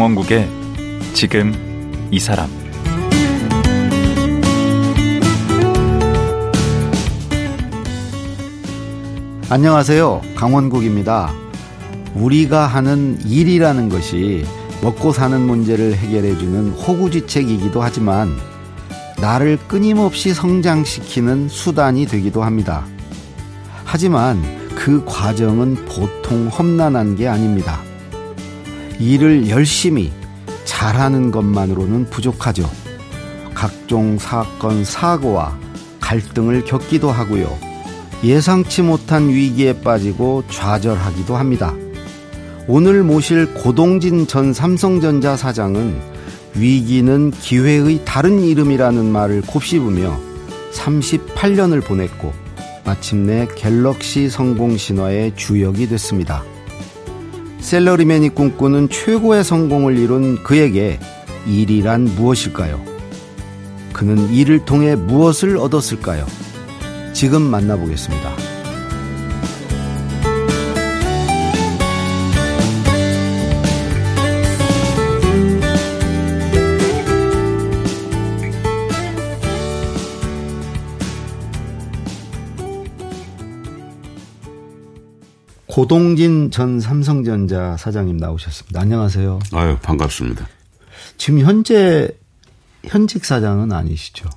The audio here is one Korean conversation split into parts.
강원국의 지금 이 사람 안녕하세요. 강원국입니다. 우리가 하는 일이라는 것이 먹고 사는 문제를 해결해주는 호구지책이기도 하지만 나를 끊임없이 성장시키는 수단이 되기도 합니다. 하지만 그 과정은 보통 험난한 게 아닙니다. 일을 열심히 잘하는 것만으로는 부족하죠. 각종 사건, 사고와 갈등을 겪기도 하고요. 예상치 못한 위기에 빠지고 좌절하기도 합니다. 오늘 모실 고동진 전 삼성전자 사장은 위기는 기회의 다른 이름이라는 말을 곱씹으며 38년을 보냈고 마침내 갤럭시 성공 신화의 주역이 됐습니다. 셀러리맨이 꿈꾸는 최고의 성공을 이룬 그에게 일이란 무엇일까요? 그는 일을 통해 무엇을 얻었을까요? 지금 만나보겠습니다. 고동진 전 삼성전자 사장님 나오셨습니다. 안녕하세요. 아유, 반갑습니다. 지금 현재 현직 사장은 아니시죠?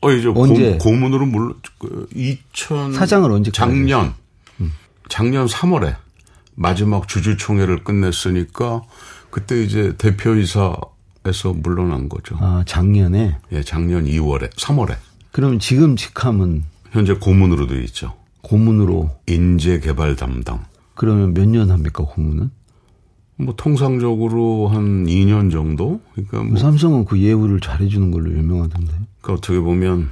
어, 이제 언제? 고, 문으로 물론, 그, 2000. 사장을 언제 작년. 음. 작년 3월에 마지막 주주총회를 끝냈으니까 그때 이제 대표이사에서 물러난 거죠. 아, 작년에? 예, 작년 2월에, 3월에. 그럼 지금 직함은? 현재 고문으로 돼 있죠. 고문으로 인재 개발 담당. 그러면 몇 년 합니까 고문은? 뭐 통상적으로 한 2년 정도. 그러니까 뭐 삼성은 그 예우를 잘해주는 걸로 유명하던데. 그러니까 어떻게 보면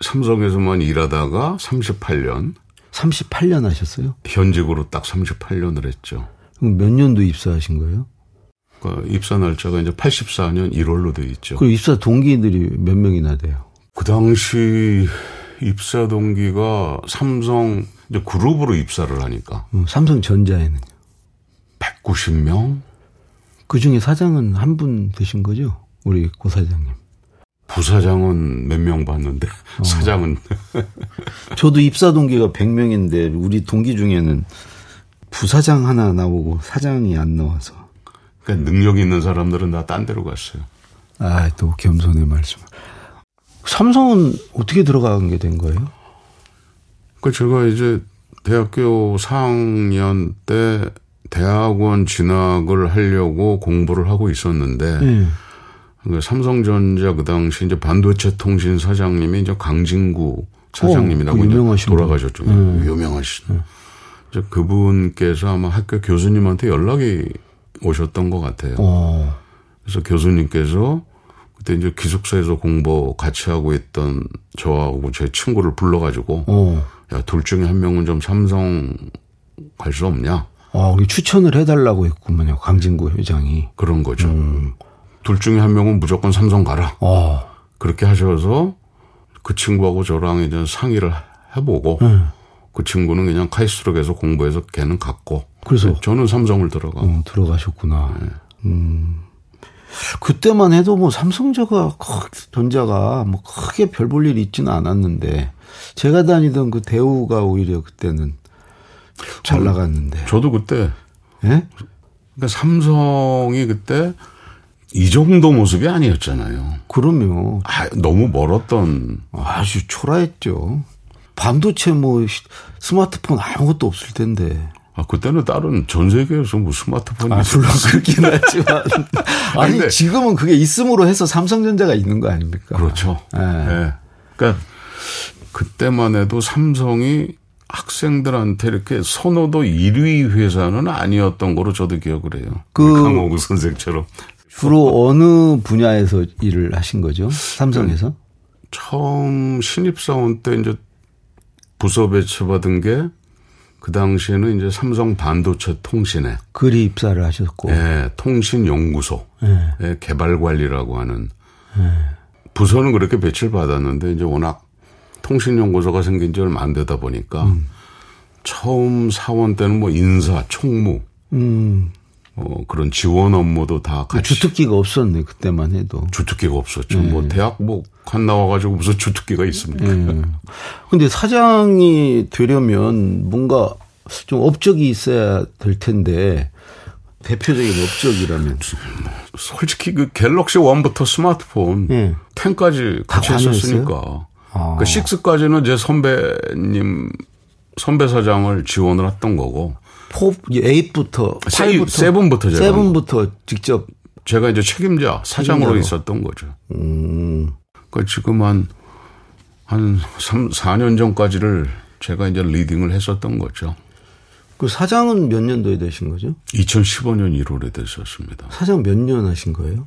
삼성에서만 일하다가 38년. 38년 하셨어요? 현직으로 딱 38년을 했죠. 그럼 몇 년도 입사하신 거예요? 그러니까 입사 날짜가 이제 84년 1월로 돼 있죠. 그 입사 동기들이 몇 명이나 돼요? 그 당시 입사 동기가 삼성 이제 그룹으로 입사를 하니까. 음, 삼성전자에는 190명? 그 중에 사장은 한 분 되신 거죠? 우리 고 사장님. 부사장은 몇 명 봤는데 어. 사장은 저도 입사 동기가 100명인데 우리 동기 중에는 부사장 하나 나오고 사장이 안 나와서. 그러니까 능력 있는 사람들은 다 딴 데로 갔어요. 아, 또 겸손의 말씀. 삼성은 어떻게 들어간 게된 거예요? 그 제가 이제 대학교 4학년 때 대학원 진학을 하려고 공부를 하고 있었는데 네. 그 삼성전자 그 당시 이제 반도체 통신 사장님이 이제 강진구 사장님이라고 어, 그 이제 돌아가셨죠. 네. 유명하신. 네. 이제 그분께서 아마 학교 교수님한테 연락이 오셨던 것 같아요. 어. 그래서 교수님께서 그때 이제 기숙사에서 공부 같이 하고 있던 저하고 제 친구를 불러가지고 어. 야둘 중에 한 명은 좀 삼성 갈 수 없냐? 아, 추천을 해달라고 했구만요. 강진구 회장이 그런 거죠. 음. 둘 중에 한 명은 무조건 삼성 가라. 어. 그렇게 하셔서 그 친구하고 저랑 이제 상의를 해보고 음. 그 친구는 그냥 카이스트록에서 공부해서 걔는 갔고 그래서 저는 삼성을 들어가. 어, 들어가셨구나. 네. 음. 그때만 해도 뭐 삼성전자가 전자가 뭐 크게 별 볼 일이 있지는 않았는데 제가 다니던 그 대우가 오히려 그때는 잘 나갔는데. 저도 그때. 예? 그러니까 삼성이 그때 이 정도 모습이 아니었잖아요. 그럼요. 아, 너무 멀었던. 아주 초라했죠. 반도체 뭐 스마트폰 아무것도 없을 텐데. 아, 그때는 다른 전 세계에서 뭐 스마트폰이. 아, 물론 그렇긴 하지만. 아니, 아니 지금은 그게 있음으로 해서 삼성전자가 있는 거 아닙니까? 그렇죠. 예. 네. 네. 그러니까 그때만 해도 삼성이 학생들한테 이렇게 선호도 1위 회사는 아니었던 거로 저도 기억을 해요. 그 강호구 선생처럼. 주로 어느 분야에서 일을 하신 거죠? 삼성에서? 처음 신입사원 때 이제 부서 배치받은 게 그 당시에는 이제 삼성 반도체 통신에 그리 입사를 하셨고, 예, 통신 연구소, 예. 개발 관리라고 하는 예. 부서는 그렇게 배치를 받았는데 이제 워낙 통신 연구소가 생긴 지 얼마 안 되다 보니까 음. 처음 사원 때는 뭐 인사, 총무, 음. 어, 그런 지원 업무도 다 같이. 주특기가 없었네, 그때만 해도. 주특기가 없었죠. 네. 뭐, 대학 뭐, 간 나와가지고 무슨 주특기가 있습니까. 네. 근데 사장이 되려면 뭔가 좀 업적이 있어야 될 텐데, 대표적인 업적이라면. 솔직히 그 갤럭시 1부터 스마트폰 네. 10까지 같이 했었으니까. 아. 그 6까지는 제 선배님, 선배 사장을 지원을 했던 거고. 4, 8부터, 8부터. 7부터 제가. 7부터 직접. 제가 이제 책임자, 사장으로 책임자로. 있었던 거죠. 음. 그 지금 한, 한 3, 4년 전까지를 제가 이제 리딩을 했었던 거죠. 그 사장은 몇 년도에 되신 거죠? 2015년 1월에 됐었습니다. 사장 몇 년 하신 거예요?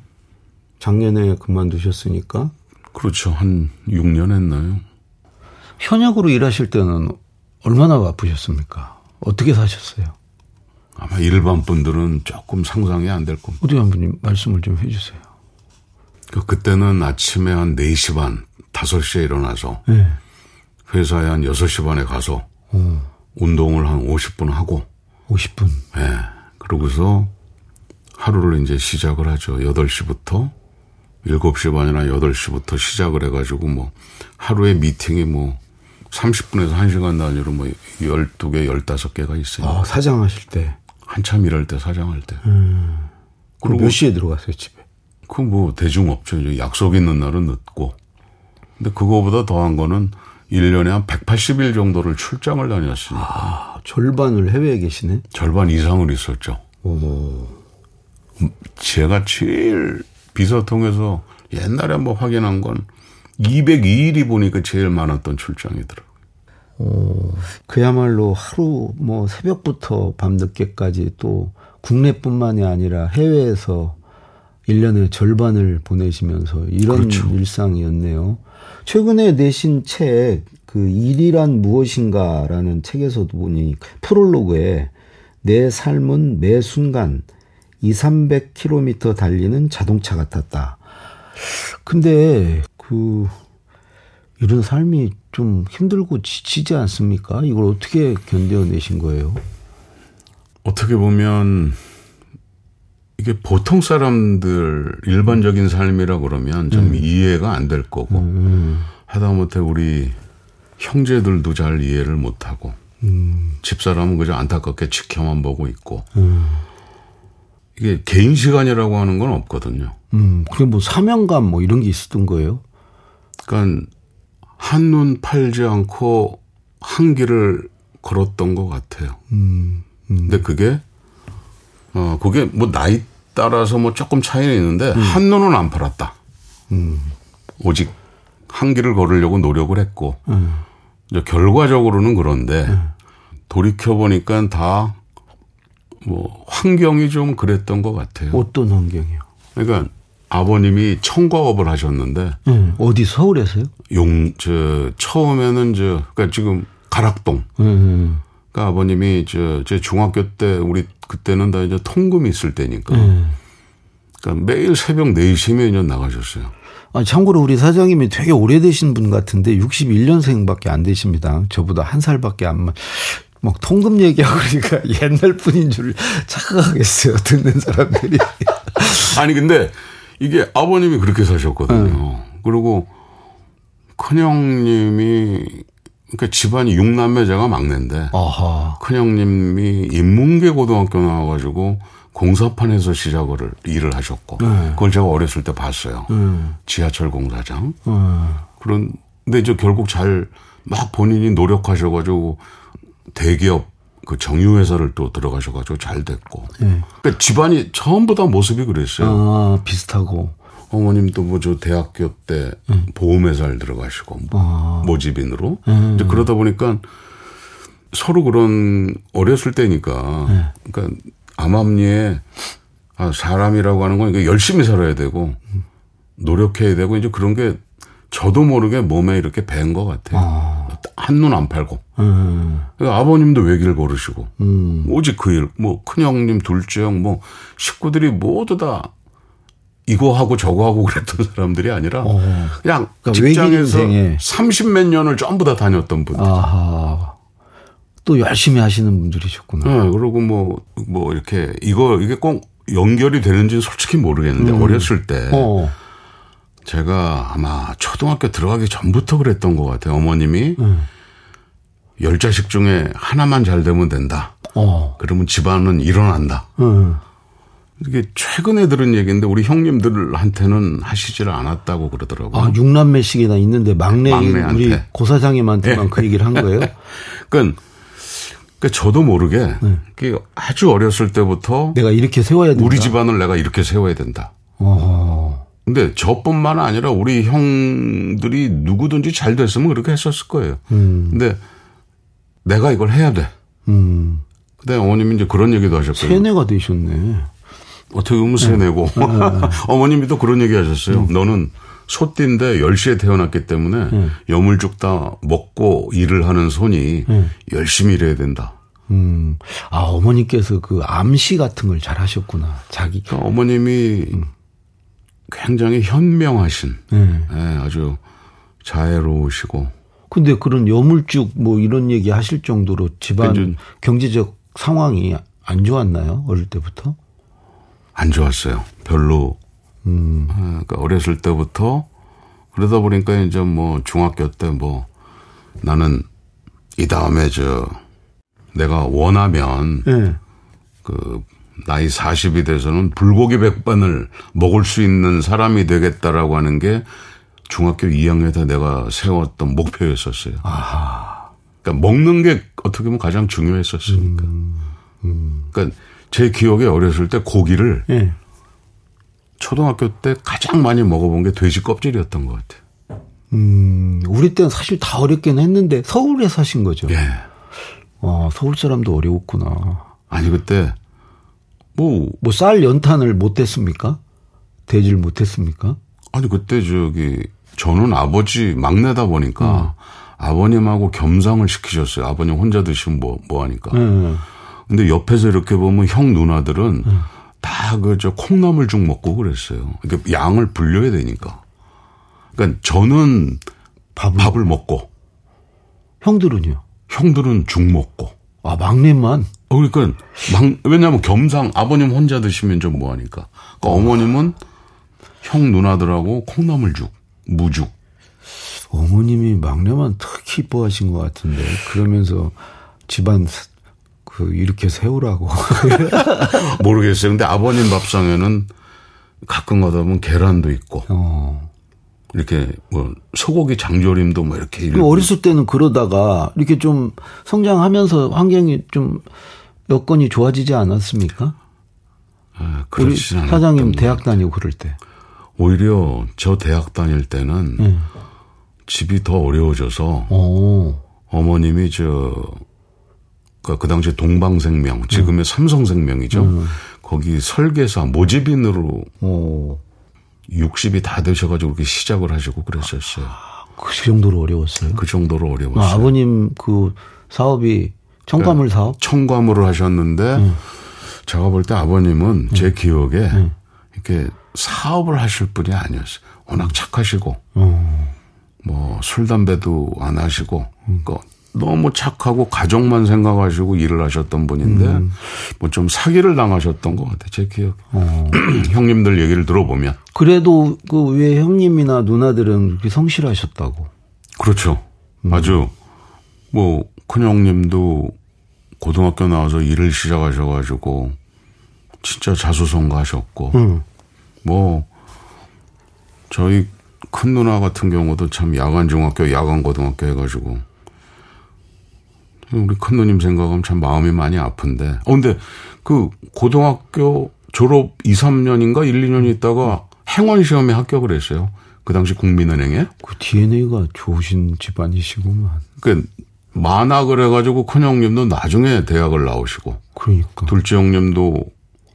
작년에 그만두셨으니까? 그렇죠. 한 6년 했나요? 현역으로 일하실 때는 얼마나 바쁘셨습니까? 어떻게 사셨어요? 아마 일반 분들은 조금 상상이 안 될 겁니다. 어디 한 분이 말씀을 좀 해주세요. 그 그때는 아침에 한 4시 반, 5시에 일어나서 네. 회사에 한 6시 반에 가서 어. 운동을 한 50분 하고 50분. 예. 네. 그러고서 하루를 이제 시작을 하죠. 8시부터 7시 반이나 8시부터 시작을 해가지고 뭐 하루에 미팅이 뭐 30분에서 1시간 단위로 뭐 12개, 15개가 있어요. 아, 사장하실 때. 한참 일할 때, 사장할 때. 음. 그리고 몇 시에 들어갔어요, 집에? 그 뭐 대중 없죠. 약속 있는 날은 늦고. 근데 그거보다 더한 거는 1년에 한 180일 정도를 출장을 다녔으니까. 아, 절반을 해외에 계시네? 절반 이상을 있었죠. 오. 제가 제일 비서통에서 옛날에 한번 확인한 건 202일이 보니까 제일 많았던 출장이더라 오, 그야말로 하루 뭐 새벽부터 밤늦게까지 또 국내뿐만이 아니라 해외에서 1년의 절반을 보내시면서 이런 그렇죠. 일상이었네요. 최근에 내신 책, 그 일이란 무엇인가라는 책에서도 보니 프롤로그에 내 삶은 매 순간 2, 300km 달리는 자동차 같았다. 근데 그 이런 삶이 좀 힘들고 지치지 않습니까? 이걸 어떻게 견뎌내신 거예요? 어떻게 보면 이게 보통 사람들 일반적인 삶이라 그러면 좀 음. 이해가 안 될 거고 음. 하다못해 우리 형제들도 잘 이해를 못 하고 음. 집사람은 그저 안타깝게 지켜만 보고 있고 음. 이게 개인 시간이라고 하는 건 없거든요. 음, 그게 뭐 사명감 뭐 이런 게 있었던 거예요? 그러니까 한눈 팔지 않고 한 길을 걸었던 것 같아요. 음, 음. 근데 그게 어 그게 뭐 나이 따라서 뭐 조금 차이는 있는데 음. 한 눈은 안 팔았다. 음. 오직 한 길을 걸으려고 노력을 했고 음. 이제 결과적으로는 그런데 음. 돌이켜 보니까 다 뭐 환경이 좀 그랬던 것 같아요. 어떤 환경이요? 그러니까 아버님이 청과업을 하셨는데 음. 어디 서울에서요? 용 저 처음에는 저 그러니까 지금 가락동. 음. 그러니까 아버님이 저 제 중학교 때 우리 그때는 다 이제 통금이 있을 때니까. 음. 그러니까 매일 새벽 4시면 나가셨어요. 아, 참고로 우리 사장님이 되게 오래되신 분 같은데 61년생밖에 안 되십니다. 저보다 한 살밖에 안, 막 통금 얘기하고 그러니까 옛날 분인 줄 착각하겠어요. 듣는 사람들이. 아니, 근데 이게 아버님이 그렇게 사셨거든요. 음. 그리고 큰형님이 그러니까 집안이 6남매 제가 막내인데 아하. 큰형님이 인문계 고등학교 나와가지고 공사판에서 시작을 일을 하셨고 네. 그걸 제가 어렸을 때 봤어요. 네. 지하철 공사장. 네. 그런데 이제 결국 잘 막 본인이 노력하셔가지고 대기업 그 정유회사를 또 들어가셔가지고 잘 됐고. 네. 그러니까 집안이 전부 다 모습이 그랬어요. 아 비슷하고. 어머님도 뭐 저 대학교 때 음. 보험회사를 들어가시고 뭐 아. 모집인으로 음. 이제 그러다 보니까 서로 그런 어렸을 때니까 네. 그러니까 암암리에 아, 사람이라고 하는 건 열심히 살아야 되고 노력해야 되고 이제 그런 게 저도 모르게 몸에 이렇게 밴 것 같아요. 아. 한눈 안 팔고. 음. 그러니까 아버님도 외길 걸으시고. 음. 오직 그 일, 뭐, 큰형님, 둘째 형, 뭐, 식구들이 모두 다 이거 하고 저거 하고 그랬던 사람들이 아니라 어. 그냥 그러니까 직장에서 30 몇 년을 전부 다 다녔던 분들. 아하. 또 열심히 하시는 분들이셨구나. 네, 그리고 뭐, 뭐, 이렇게, 이거, 이게 꼭 연결이 되는지는 솔직히 모르겠는데, 음. 어렸을 때. 어. 제가 아마 초등학교 들어가기 전부터 그랬던 것 같아요. 어머님이 음. 열 자식 중에 하나만 잘 되면 된다. 어. 그러면 집안은 일어난다. 음. 이게 최근에 들은 얘기인데 우리 형님들한테는 하시질 않았다고 그러더라고요. 아, 육남매씩이나 있는데 막내 막내한테. 우리 고사장님한테만 네. 그 얘기를 한 거예요? 그러니까, 그러니까 저도 모르게 네. 아주 어렸을 때부터 내가 이렇게 세워야 된다. 우리 집안을 내가 이렇게 세워야 된다. 어. 근데 저뿐만 아니라 우리 형들이 누구든지 잘 됐으면 그렇게 했었을 거예요. 음. 근데 내가 이걸 해야 돼. 음. 근데 어머님이 이제 그런 얘기도 하셨거든요. 세뇌가 되셨네. 어떻게 보면 세뇌고. 네. 네. 어머님이 또 그런 얘기 하셨어요. 음. 너는 소띠인데 10시에 태어났기 때문에 음. 여물죽 다 먹고 일을 하는 손이 음. 열심히 일해야 된다. 음. 아, 어머니께서 그 암시 같은 걸 잘 하셨구나. 자기. 그러니까 어머님이 음. 굉장히 현명하신, 네. 네, 아주 자애로우시고. 근데 그런 여물쭉 뭐 이런 얘기 하실 정도로 집안 그러니까 경제적 상황이 안 좋았나요? 어릴 때부터? 안 좋았어요. 별로. 음. 아, 그러니까 어렸을 때부터 그러다 보니까 이제 뭐 중학교 때 뭐 나는 이 다음에 저 내가 원하면 네. 그 나이 40이 돼서는 불고기 백반을 먹을 수 있는 사람이 되겠다라고 하는 게 중학교 2학년 때 내가 세웠던 목표였었어요. 아. 그러니까 먹는 게 어떻게 보면 가장 중요했었으니까. 음. 음. 그러니까 제 기억에 어렸을 때 고기를 네. 초등학교 때 가장 많이 먹어본 게 돼지 껍질이었던 것 같아요. 음, 우리 때는 사실 다 어렵긴 했는데 서울에 사신 거죠. 예. 아, 서울 사람도 어려웠구나. 아니 그때 뭐. 뭐 쌀 연탄을 못 했습니까? 대질 못 했습니까? 아니, 그때 저기, 저는 아버지 막내다 보니까 음. 아버님하고 겸상을 시키셨어요. 아버님 혼자 드시면 뭐, 뭐 하니까. 음. 근데 옆에서 이렇게 보면 형 누나들은 음. 다그 저 콩나물죽 먹고 그랬어요. 그러니까 양을 불려야 되니까. 그러니까 저는 밥을, 밥을 먹고. 형들은요? 형들은 죽 먹고. 아, 막내만? 어, 그러니까 막, 왜냐하면 겸상 아버님 혼자 드시면 좀 뭐하니까. 그러니까 어. 어머님은 형 누나들하고 콩나물죽, 무죽. 어머님이 막내만 특히 이뻐하신 것 같은데 그러면서 집안 그 이렇게 세우라고 모르겠어요. 근데 아버님 밥상에는 가끔 가다 보면 계란도 있고 어. 이렇게 뭐 소고기 장조림도 뭐 이렇게 어렸을 때는 그러다가 이렇게 좀 성장하면서 환경이 좀 여건이 좋아지지 않았습니까? 아, 우리 사장님 대학 다니고 그럴 때. 오히려 저 대학 다닐 때는 네. 집이 더 어려워져서 오. 어머님이 저 그 그 당시에 동방생명 지금의 음. 삼성생명이죠. 음. 거기 설계사 모집인으로 오. 60이 다 되셔가지고 그렇게 시작을 하시고 그랬었어요. 그 정도로 어려웠어요? 그 정도로 어려웠어요. 아, 아버님 그 사업이 청과물 네. 사업? 청과물을 하셨는데 음. 제가 볼 때 아버님은 제 기억에 이렇게 사업을 하실 분이 아니었어요. 워낙 착하시고, 음. 뭐, 술, 담배도 안 하시고, 음. 그 너무 착하고 가족만 생각하시고 일을 하셨던 분인데, 음. 뭐좀 사기를 당하셨던 것 같아요. 제 기억. 어. 형님들 얘기를 들어보면. 그래도 그 왜 형님이나 누나들은 그렇게 성실하셨다고. 그렇죠. 음. 아주, 뭐, 큰형님도 고등학교 나와서 일을 시작하셔가지고, 진짜 자수성가하셨고, 음. 뭐 저희 큰 누나 같은 경우도 참 야간 중학교, 야간 고등학교 해가지고 우리 큰 누님 생각하면 참 마음이 많이 아픈데. 어 근데 그 고등학교 졸업 2, 3년인가 1, 2년 있다가 행원 시험에 합격을 했어요. 그 당시 국민은행에. 그 DNA가 좋으신 집안이시구만. 그 만학을 해가지고 큰 형님도 나중에 대학을 나오시고. 그러니까. 둘째 형님도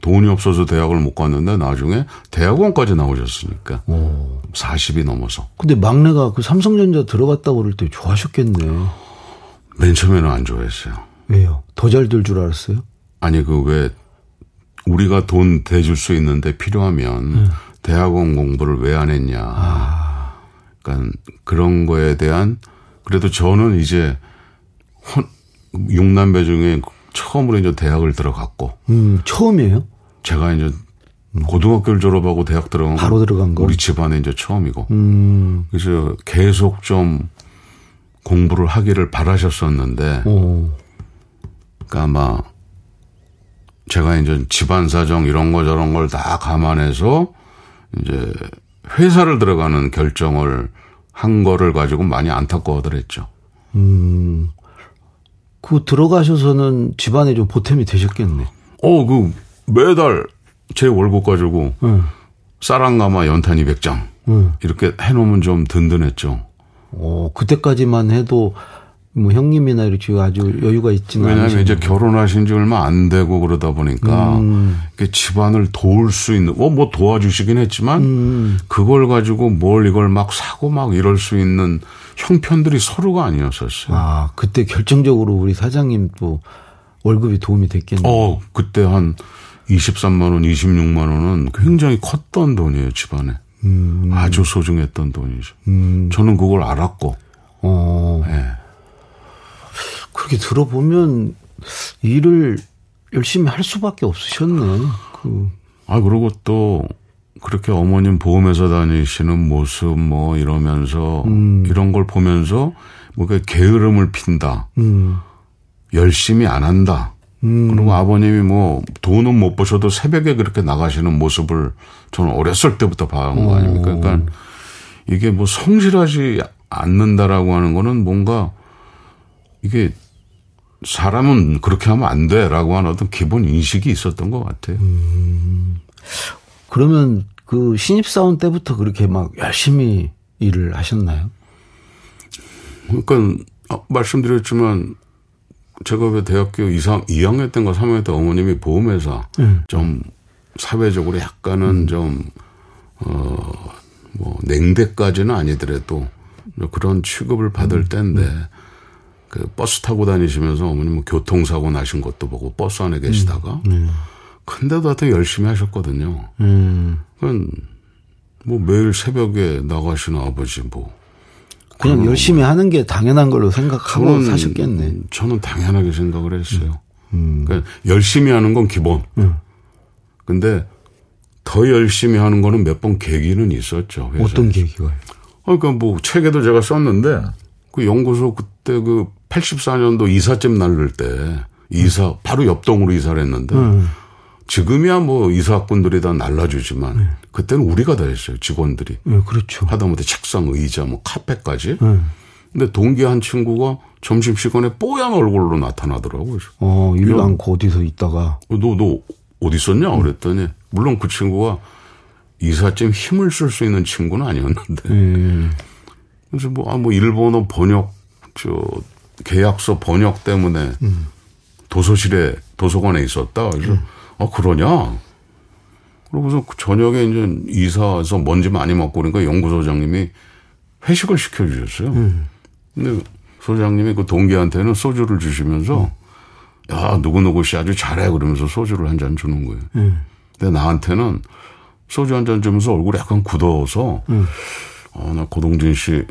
돈이 없어서 대학을 못 갔는데 나중에 대학원까지 나오셨으니까. 오. 40이 넘어서. 근데 막내가 그 삼성전자 들어갔다고 그럴 때 좋아하셨겠네. 맨 처음에는 안 좋아했어요. 왜요? 더 잘 될 줄 알았어요? 아니, 그 왜, 우리가 돈 대줄 수 있는데 필요하면 음. 대학원 공부를 왜 안 했냐. 아. 그러니까 그런 거에 대한 그래도 저는 이제 혼, 육남배 중에 처음으로 이제 대학을 들어갔고. 음, 처음이에요? 제가 이제 고등학교를 졸업하고 대학 들어간 바로 들어간 거. 우리 집안에 이제 처음이고. 음. 그래서 계속 좀 공부를 하기를 바라셨었는데. 오. 그러니까 아마 제가 이제 집안 사정 이런 거 저런 걸 다 감안해서 이제 회사를 들어가는 결정을 한 거를 가지고 많이 안타까워하더랬죠. 음. 그 들어가셔서는 집안에 좀 보탬이 되셨겠네. 어, 그 매달 제 월급 가지고 응. 쌀한가마 연탄 200장 응. 이렇게 해놓으면 좀 든든했죠. 어, 그때까지만 해도 뭐 형님이나 이렇게 아주 여유가 있지는 왜냐하면 이제. 결혼하신 지 얼마 안 되고 그러다 보니까 음. 집안을 도울 수 있는 어, 뭐 도와주시긴 했지만 음. 그걸 가지고 뭘 이걸 막 사고 막 이럴 수 있는 형편들이 서로가 아니었었어요. 아, 그때 결정적으로 우리 사장님 또 월급이 도움이 됐겠네. 어, 그때 한 23만 원, 26만 원은 굉장히 컸던 돈이에요, 집안에. 아주 소중했던 돈이죠. 음. 저는 그걸 알았고, 어. 예. 그렇게 들어보면 일을 열심히 할 수밖에 없으셨네. 그, 아, 그리고 또, 그렇게 어머님 보험회사 다니시는 모습 뭐 이러면서, 이런 걸 보면서, 뭔가 게으름을 핀다. 음. 열심히 안 한다. 그리고 아버님이 뭐 돈은 못 버셔도 새벽에 그렇게 나가시는 모습을 저는 어렸을 때부터 봐온 거 아닙니까? 그러니까 이게 뭐 성실하지 않는다라고 하는 거는 뭔가 이게 사람은 그렇게 하면 안 돼라고 하는 어떤 기본 인식이 있었던 것 같아요. 그러면 그 신입사원 때부터 그렇게 막 열심히 일을 하셨나요? 그러니까 아, 말씀드렸지만 제가 왜 대학교 2, 2학년 때인가 3학년 때 어머님이 보험회사 좀 사회적으로 약간은 좀, 어, 뭐, 냉대까지는 아니더라도 그런 취급을 받을 때인데 그 버스 타고 다니시면서 어머님 은 교통사고 나신 것도 보고 버스 안에 계시다가 근데도 하여튼 열심히 하셨거든요. 음. 그건 뭐 매일 새벽에 나가시는 아버지 뭐. 그냥 열심히 하는 게 당연한 걸로 생각하고 사셨겠네. 저는 당연하게 생각을 했어요. 그러니까 열심히 하는 건 기본. 근데 더 열심히 하는 거는 몇 번 계기는 있었죠. 회사에서. 어떤 계기가요? 그러니까 뭐 책에도 제가 썼는데 그 연구소 그때 그 84년도 이사집 날릴 때 이사 바로 옆 동으로 이사를 했는데 지금이야 뭐 이사꾼들이 다 날라주지만 그때는 우리가 다 했어요 직원들이 네, 그렇죠. 하다못해 책상 의자 뭐 카페까지 네. 근데 동기 한 친구가 점심 시간에 뽀얀 얼굴로 나타나더라고요. 어, 일 이런- 않고 어디서 있다가 너, 너 어디 있었냐? 그랬더니, 물론 그 친구가 이삿짐 힘을 쓸 수 있는 친구는 아니었는데. 예. 그래서 뭐, 아, 뭐, 일본어 번역, 저, 계약서 번역 때문에 도서실에, 도서관에 있었다. 그래서, 아, 그러냐? 그러고서 그 저녁에 이제 이사해서 먼지 많이 맡고 그러니까 연구소장님이 회식을 시켜주셨어요. 근데 소장님이 그 동기한테는 소주를 주시면서 야, 누구누구 씨 아주 잘해. 그러면서 소주를 한 잔 주는 거예요. 근데 나한테는 소주 한 잔 주면서 얼굴이 약간 굳어서, 어, 나 고동진 씨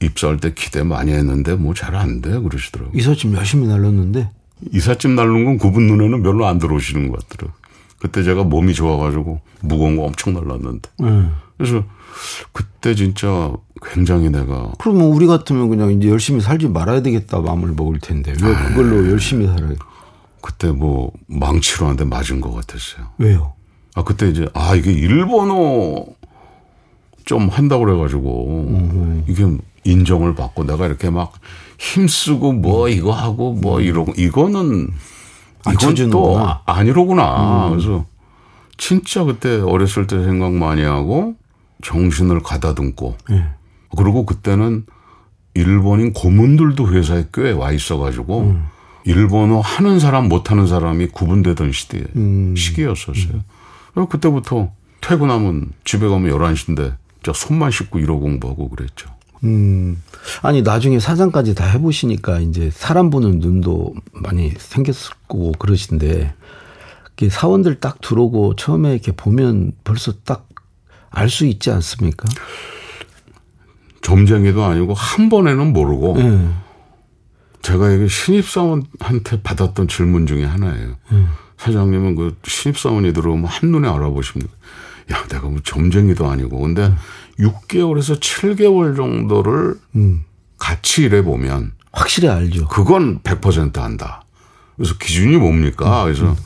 입사할 때 기대 많이 했는데 뭐 잘 안 돼. 그러시더라고요. 이삿짐 열심히 날렸는데 이삿짐 날른 건 그분 눈에는 별로 안 들어오시는 것 같더라고요. 그때 제가 몸이 좋아가지고 무거운 거 엄청 날랐는데. 예. 그래서 그때 진짜 굉장히 내가 그러면 우리 같으면 그냥 이제 열심히 살지 말아야 되겠다 마음을 먹을 텐데 왜 그걸로 열심히 살아요? 그때 뭐 망치로 한대 맞은 것 같았어요. 왜요? 아, 그때 이제, 아, 이게 일본어 좀 한다고 그래가지고, 이게 인정을 받고 내가 이렇게 막 힘쓰고 뭐 이거 하고 뭐 이러고, 이거는, 안 이건 또. 아- 아니로구나. 그래서 진짜 그때 어렸을 때 생각 많이 하고 정신을 가다듬고, 그리고 그때는 일본인 고문들도 회사에 꽤 와 있어가지고, 일본어 하는 사람 못하는 사람이 구분되던 시대, 시기였었어요. 그래서 그때부터 퇴근하면 집에 가면 11시인데 저 손만 씻고 일어 공부하고 그랬죠. 음. 아니 나중에 사장까지 다 해보시니까 이제 사람 보는 눈도 많이 생겼을 거고 그러신데 사원들 딱 들어오고 처음에 이렇게 보면 벌써 딱 알 수 있지 않습니까? 점쟁이도 아니고 한 번에는 모르고 예. 제가 이게 신입사원한테 받았던 질문 중에 하나예요. 음. 사장님은 그 신입사원이 들어오면 한눈에 알아보십니다. 야, 내가 뭐 점쟁이도 아니고. 근데 음. 6개월에서 7개월 정도를 음. 같이 일해 보면. 확실히 알죠. 그건 100% 한다. 그래서 기준이 뭡니까? 음. 그래서 음.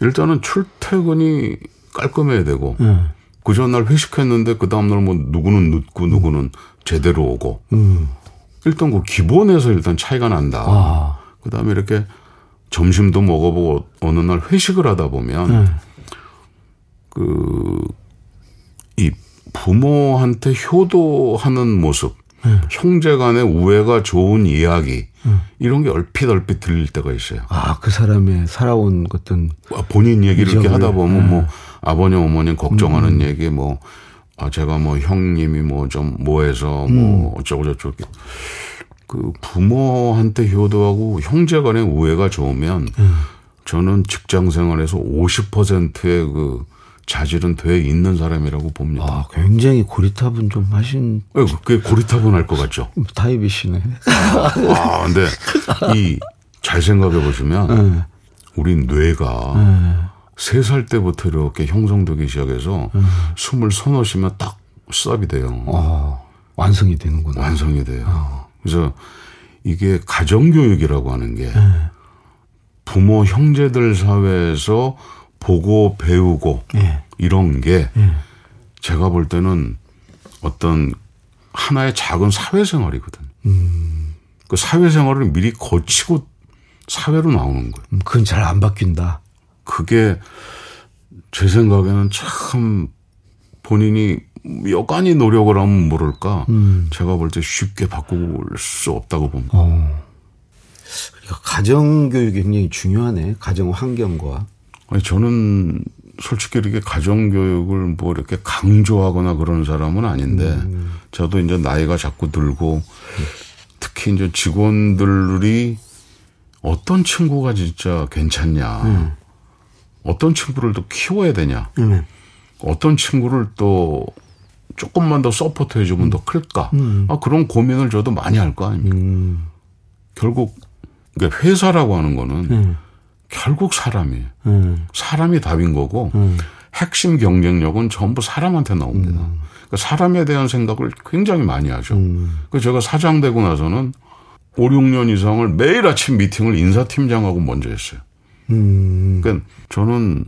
일단은 출퇴근이 깔끔해야 되고. 음. 그 전날 회식했는데 그 다음날 뭐 누구는 늦고 누구는 제대로 오고. 일단 그 기본에서 일단 차이가 난다. 아. 그 다음에 이렇게 점심도 먹어보고 어느 날 회식을 하다 보면 네. 그이 부모한테 효도하는 모습, 네. 형제 간의 우애가 좋은 이야기 네. 이런 게 얼핏 얼핏 들릴 때가 있어요. 아, 그 사람의 살아온 어떤 아, 본인 얘기를 이렇게 하다 보면 네. 뭐 아버님 어머님 걱정하는 음. 얘기 뭐 아, 제가 뭐 형님이 뭐 좀 뭐해서 뭐 음. 어쩌고저쩌고 그 부모한테 효도하고 형제 간의 우애가 좋으면 음. 저는 직장 생활에서 50%의 그 자질은 돼 있는 사람이라고 봅니다. 아, 굉장히 고리탑은 좀 하신. 네, 그게 고리탑은 할것 같죠. 타입이시네. 아, 근데 이 잘 생각해 보시면 네. 우리 뇌가 네. 3살 때부터 이렇게 형성되기 시작해서 네. 숨을 서너시면 딱 스탑이 돼요. 아, 완성이 되는구나. 완성이 돼요. 아. 그래서 이게 가정교육이라고 하는 게 네. 부모 형제들 사회에서 보고 배우고 네. 이런 게 네. 제가 볼 때는 어떤 하나의 작은 사회생활이거든. 음. 그 사회생활을 미리 거치고 사회로 나오는 거예요. 음, 그건 잘 안 바뀐다. 그게 제 생각에는 참 본인이 여간히 노력을 하면 모를까. 음. 제가 볼 때 쉽게 바꿀 수 없다고 봅니다. 어. 가정 교육이 굉장히 중요하네. 가정 환경과. 아니 저는 솔직히 이렇게 가정 교육을 뭐 이렇게 강조하거나 그런 사람은 아닌데 음. 저도 이제 나이가 자꾸 들고 특히 이제 직원들이 어떤 친구가 진짜 괜찮냐. 음. 어떤 친구를 또 키워야 되냐. 음. 어떤 친구를 또 조금만 더 support 해주면 음. 더 클까? 음. 아, 그런 고민을 저도 많이 할 거 아닙니까? 음. 결국, 그러니까 회사라고 하는 거는 음. 결국 사람이에요. 음. 사람이 답인 거고, 음. 핵심 경쟁력은 전부 사람한테 나옵니다. 그러니까 사람에 대한 생각을 굉장히 많이 하죠. 그 제가 사장 되고 나서는 5, 6년 이상을 매일 아침 미팅을 인사팀장하고 먼저 했어요. 그러니까 저는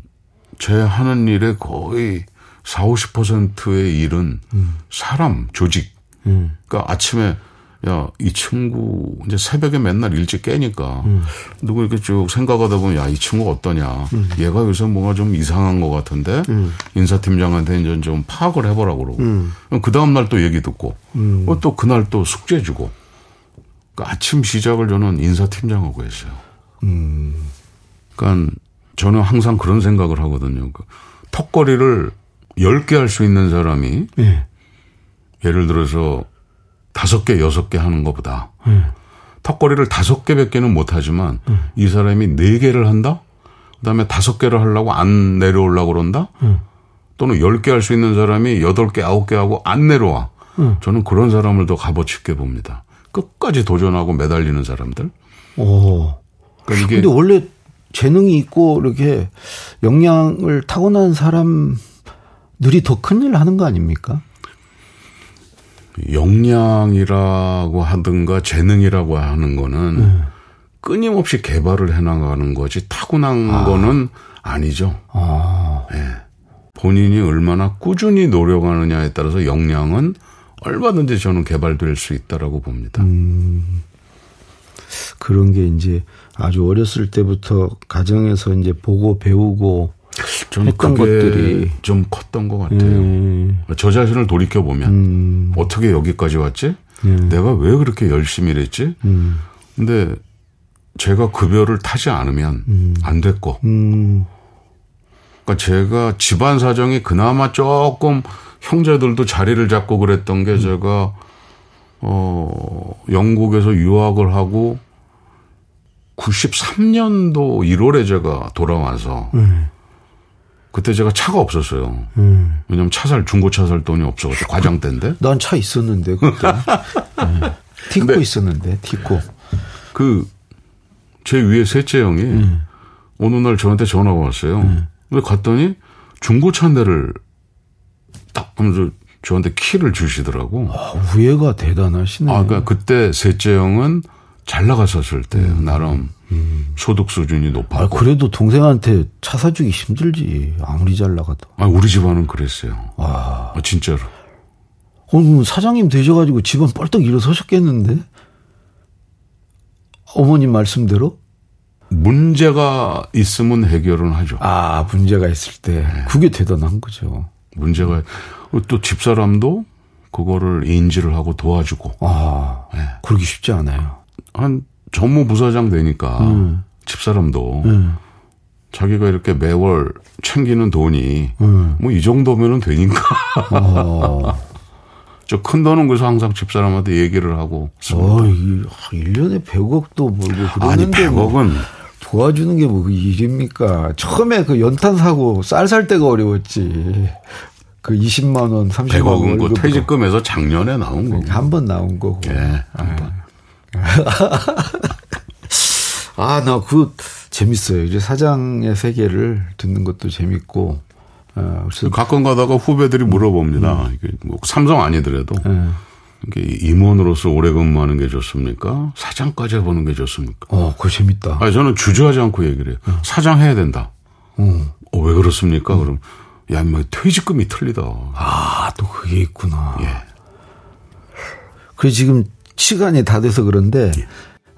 제 하는 일에 거의 4, 50%의 일은 음. 사람, 조직. 음. 그러니까 아침에 야, 이 친구 이제 새벽에 맨날 일찍 깨니까 음. 누구 이렇게 쭉 생각하다 보면 야, 이 친구 어떠냐. 음. 얘가 요새 뭔가 좀 이상한 것 같은데 음. 인사팀장한테 이제 좀 파악을 해보라고 그러고. 음. 그 다음날 또 얘기 듣고 어, 또 그날 또 숙제 주고. 그러니까 아침 시작을 저는 인사팀장하고 했어요. 그러니까 저는 항상 그런 생각을 하거든요. 그 턱걸이를 10개 할 수 있는 사람이 네. 예를 들어서 5개, 6개 하는 것보다 네. 턱걸이를 5개, 100개는 못 하지만 네. 이 사람이 4개를 한다? 그다음에 5개를 하려고 안 내려오려고 그런다? 또는 10개 할 수 있는 사람이 8개, 9개 하고 안 내려와. 저는 그런 사람을 더 값어치 있게 봅니다. 끝까지 도전하고 매달리는 사람들. 오. 그러니까 이게 근데 원래 재능이 있고 이렇게 역량을 타고난 사람 늘이 더 큰일 하는 거 아닙니까? 역량이라고 하든가 재능이라고 하는 거는 음. 끊임없이 개발을 해나가는 거지 타고난 아. 거는 아니죠. 아. 네. 본인이 얼마나 꾸준히 노력하느냐에 따라서 역량은 얼마든지 저는 개발될 수 있다라고 봅니다. 음. 그런 게 이제 아주 어렸을 때부터 가정에서 이제 보고 배우고 좀 했던 것들이 좀 컸던 것 같아요. 음. 저 자신을 돌이켜 보면 음. 어떻게 여기까지 왔지? 음. 내가 왜 그렇게 열심히 일했지? 음. 근데 제가 급여를 타지 않으면 음. 안 됐고. 음. 그러니까 제가 집안 사정이 그나마 조금 형제들도 자리를 잡고 그랬던 게 제가 어 영국에서 유학을 하고 93년도 1월에 제가 돌아와서 음. 그때 제가 차가 없었어요. 음. 왜냐면 차 살, 중고차 살 돈이 없어가지고 과장 때인데. 난 차 있었는데, 그때. 네. 티코 있었는데, 티코. 그, 제 위에 셋째 형이 음. 어느 날 저한테 전화가 왔어요. 근데 갔더니 중고차 한 대를 딱 하면서 저한테 키를 주시더라고. 아, 우애가 대단하시네. 아, 그러니까 그때 셋째 형은 잘 나갔었을 때 나름 소득 수준이 아, 높았고. 그래도 동생한테 차 사주기 힘들지. 아무리 잘 나가도. 아, 우리 집안은 그랬어요. 아. 아, 진짜로. 어, 그럼 사장님 되셔가지고 집안 뻘떡 일어서셨겠는데? 어머님 말씀대로? 문제가 있으면 해결은 하죠. 아, 문제가 있을 때. 그게 대단한 거죠. 문제가 또 집사람도 그거를 인지를 하고 도와주고 아, 네. 그러기 쉽지 않아요. 한 전무 부사장 되니까 음. 집사람도 음. 자기가 이렇게 매월 챙기는 돈이 음. 뭐이 정도면은 되니까 어, 저큰 돈은 그래서 항상 집사람한테 얘기를 하고 어, 이, 1년에 100억도 벌고 아니 그러는데 뭐 100억은 도와주는 게 뭐 일입니까? 처음에 그 연탄 사고 쌀 살 때가 어려웠지. 그 20만 원, 30만 원 100억은 그 퇴직금에서 작년에 나온 거고. 한 번 나온 거고. 예, 한 번. 아, 나그 재밌어요. 이제 사장의 세계를 듣는 것도 재밌고. 어, 가끔 가다가 후배들이 물어봅니다. 이게 뭐 삼성 아니더라도 예. 이게 임원으로서 오래 근무하는 게 좋습니까? 사장까지 해보는 게 좋습니까? 어, 그거 재밌다. 아니 저는 주저하지 않고 얘기를 해요. 사장 해야 된다. 어. 어, 왜 그렇습니까? 그럼 야, 뭐 퇴직금이 틀리다. 아, 또 그게 있구나. 예. 그래 지금 시간이 다 돼서 그런데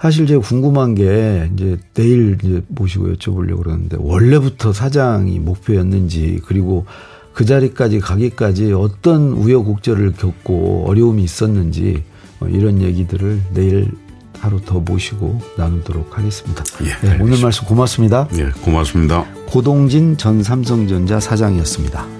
사실 제가 궁금한 게 이제 내일 이제 모시고 여쭤보려고 그러는데 원래부터 사장이 목표였는지 그리고 그 자리까지 가기까지 어떤 우여곡절을 겪고 어려움이 있었는지 어, 이런 얘기들을 내일 하루 더 모시고 나누도록 하겠습니다. 예, 네, 오늘. 말씀 고맙습니다. 예, 고맙습니다. 고동진 전 삼성전자 사장이었습니다.